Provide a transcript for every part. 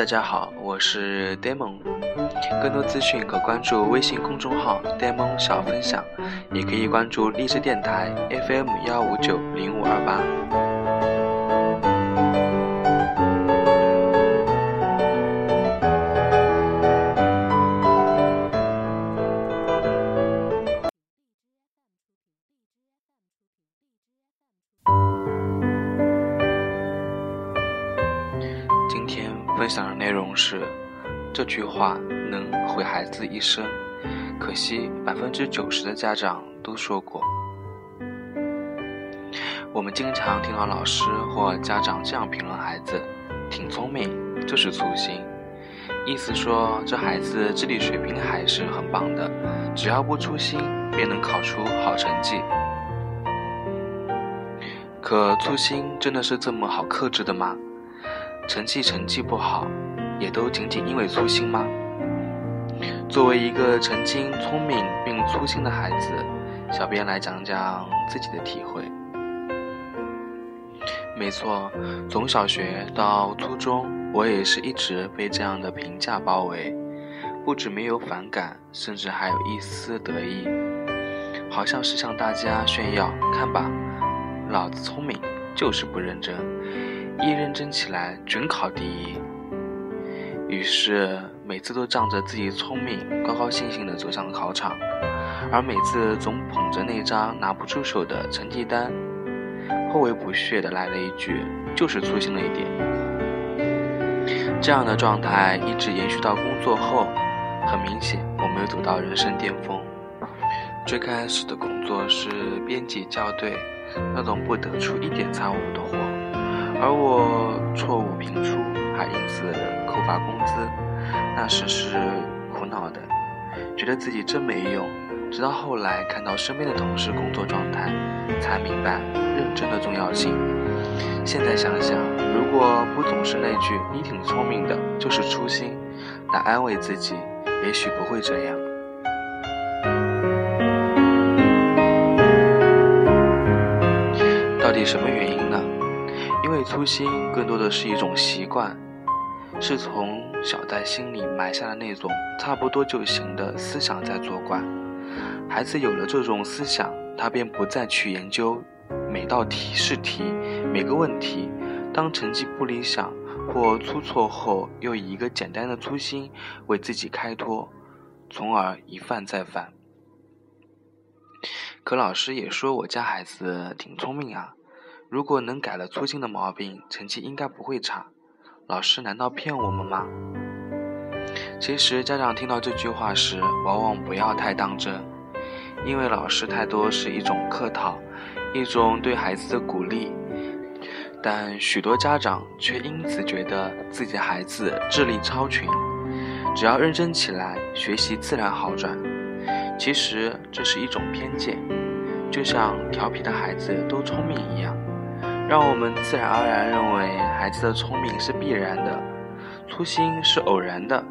大家好，我是 Demon，更多资讯可关注微信公众号 Demon 小分享，也可以关注荔枝电台 FM 幺五九零五二八。是：这句话能毁孩子一生，可惜百分之九十的家长都说过。我们经常听到老师或家长这样评论孩子：“挺聪明，就是粗心。”意思说这孩子智力水平还是很棒的，只要不粗心，便能考出好成绩。可粗心真的是这么好克制的吗？成绩成绩不好，也都仅仅因为粗心吗？作为一个曾经聪明并粗心的孩子，小编来讲讲自己的体会。没错，从小学到初中，我也是一直被这样的评价包围，不止没有反感，甚至还有一丝得意，好像是向大家炫耀：看吧，老子聪明，就是不认真。一认真起来，准考第一。于是每次都仗着自己聪明，高高兴兴地走向考场，而每次总捧着那张拿不出手的成绩单，颇为不屑地来了一句：“就是粗心了一点。”这样的状态一直延续到工作后，很明显我没有走到人生巅峰。最开始的工作是编辑校对，那种不得出一点差误的活。而我错误频出，因此扣发工资，那时是苦恼的，觉得自己真没用。直到后来看到身边的同事工作状态，才明白认真的重要性。现在想想，如果不总是那句“你挺聪明的”，就是粗心，来安慰自己，也许不会这样。到底什么原因呢？因为粗心更多的是一种习惯，是从小在心里埋下的那种差不多就行的思想在作怪。孩子有了这种思想，他便不再去研究每道题试题、每个问题。当成绩不理想或出错后，又以一个简单的粗心为自己开脱，从而一犯再犯。可老师也说我家孩子挺聪明啊。如果能改了粗心的毛病，成绩应该不会差。老师难道骗我们吗？其实家长听到这句话时，往往不要太当真，因为老师太多是一种客套，一种对孩子的鼓励。但许多家长却因此觉得自己的孩子智力超群，只要认真起来，学习自然好转。其实这是一种偏见，就像调皮的孩子都聪明一样。让我们自然而然认为孩子的聪明是必然的，粗心是偶然的，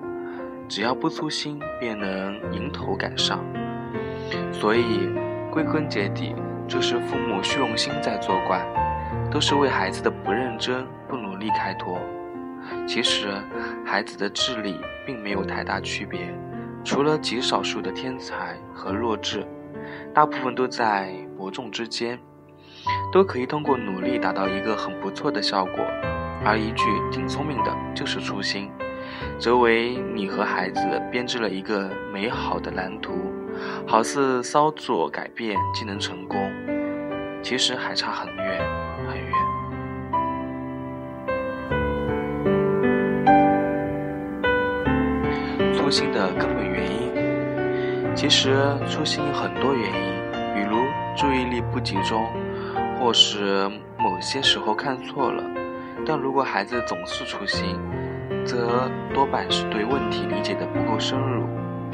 只要不粗心便能迎头赶上。所以归根结底就是父母虚荣心在作怪，都是为孩子的不认真、不努力开脱。其实孩子的智力并没有太大区别，除了极少数的天才和弱智，大部分都在伯仲之间。都可以通过努力达到一个很不错的效果，而一句“挺聪明的”就是粗心，则为你和孩子编织了一个美好的蓝图，好似稍作改变即能成功，其实还差很远很远。粗心的根本原因，其实粗心很多原因，比如注意力不集中。或是某些时候看错了，但如果孩子总是粗心，则多半是对问题理解的不够深入，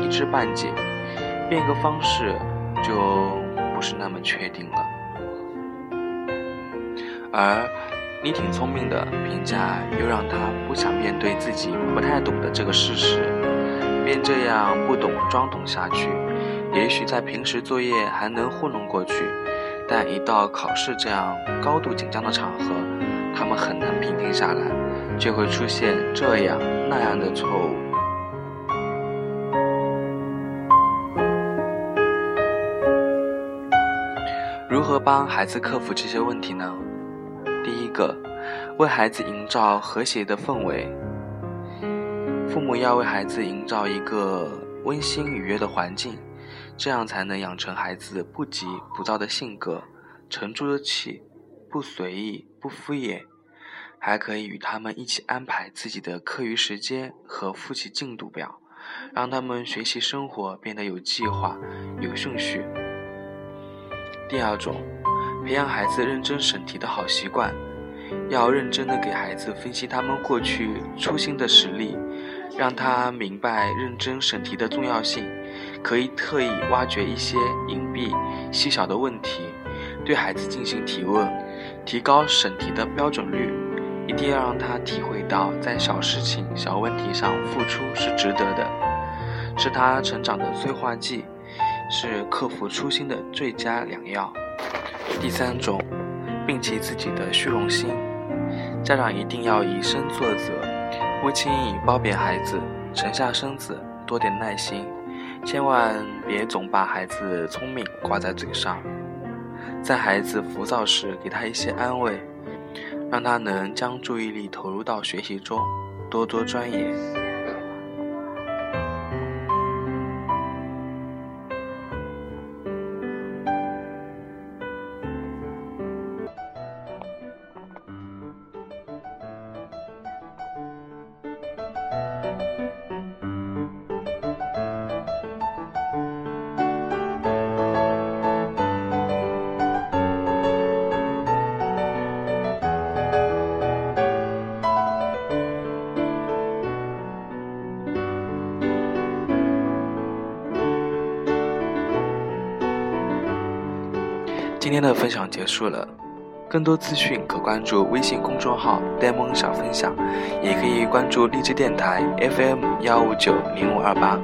一知半解，变个方式就不是那么确定了。而你挺聪明的评价，又让他不想面对自己不太懂的这个事实，便这样不懂装懂下去，也许在平时作业还能糊弄过去。但一到考试这样高度紧张的场合，他们很难平静下来，就会出现这样那样的错误。如何帮孩子克服这些问题呢？第一个，为孩子营造和谐的氛围。父母要为孩子营造一个温馨愉悦的环境，这样才能养成孩子不急不躁的性格，沉住的气，不随意，不敷衍。还可以与他们一起安排自己的课余时间和复习进度表，让他们学习生活变得有计划、有顺序。第二种，培养孩子认真审题的好习惯，要认真的给孩子分析他们过去粗心的实例。让他明白认真审题的重要性，可以特意挖掘一些隐蔽、细小的问题，对孩子进行提问，提高审题的标准率。一定要让他体会到，在小事情、小问题上付出是值得的，是他成长的催化剂，是克服初心的最佳良药。第三种，摒弃自己的虚荣心，家长一定要以身作则。不轻易褒贬孩子，沉下身子，多点耐心，千万别总把孩子聪明挂在嘴上。在孩子浮躁时，给他一些安慰，让他能将注意力投入到学习中，多多钻研。今天的分享结束了，更多资讯可关注微信公众号“呆萌小分享”，也可以关注荔枝电台 FM 幺五九零五二八。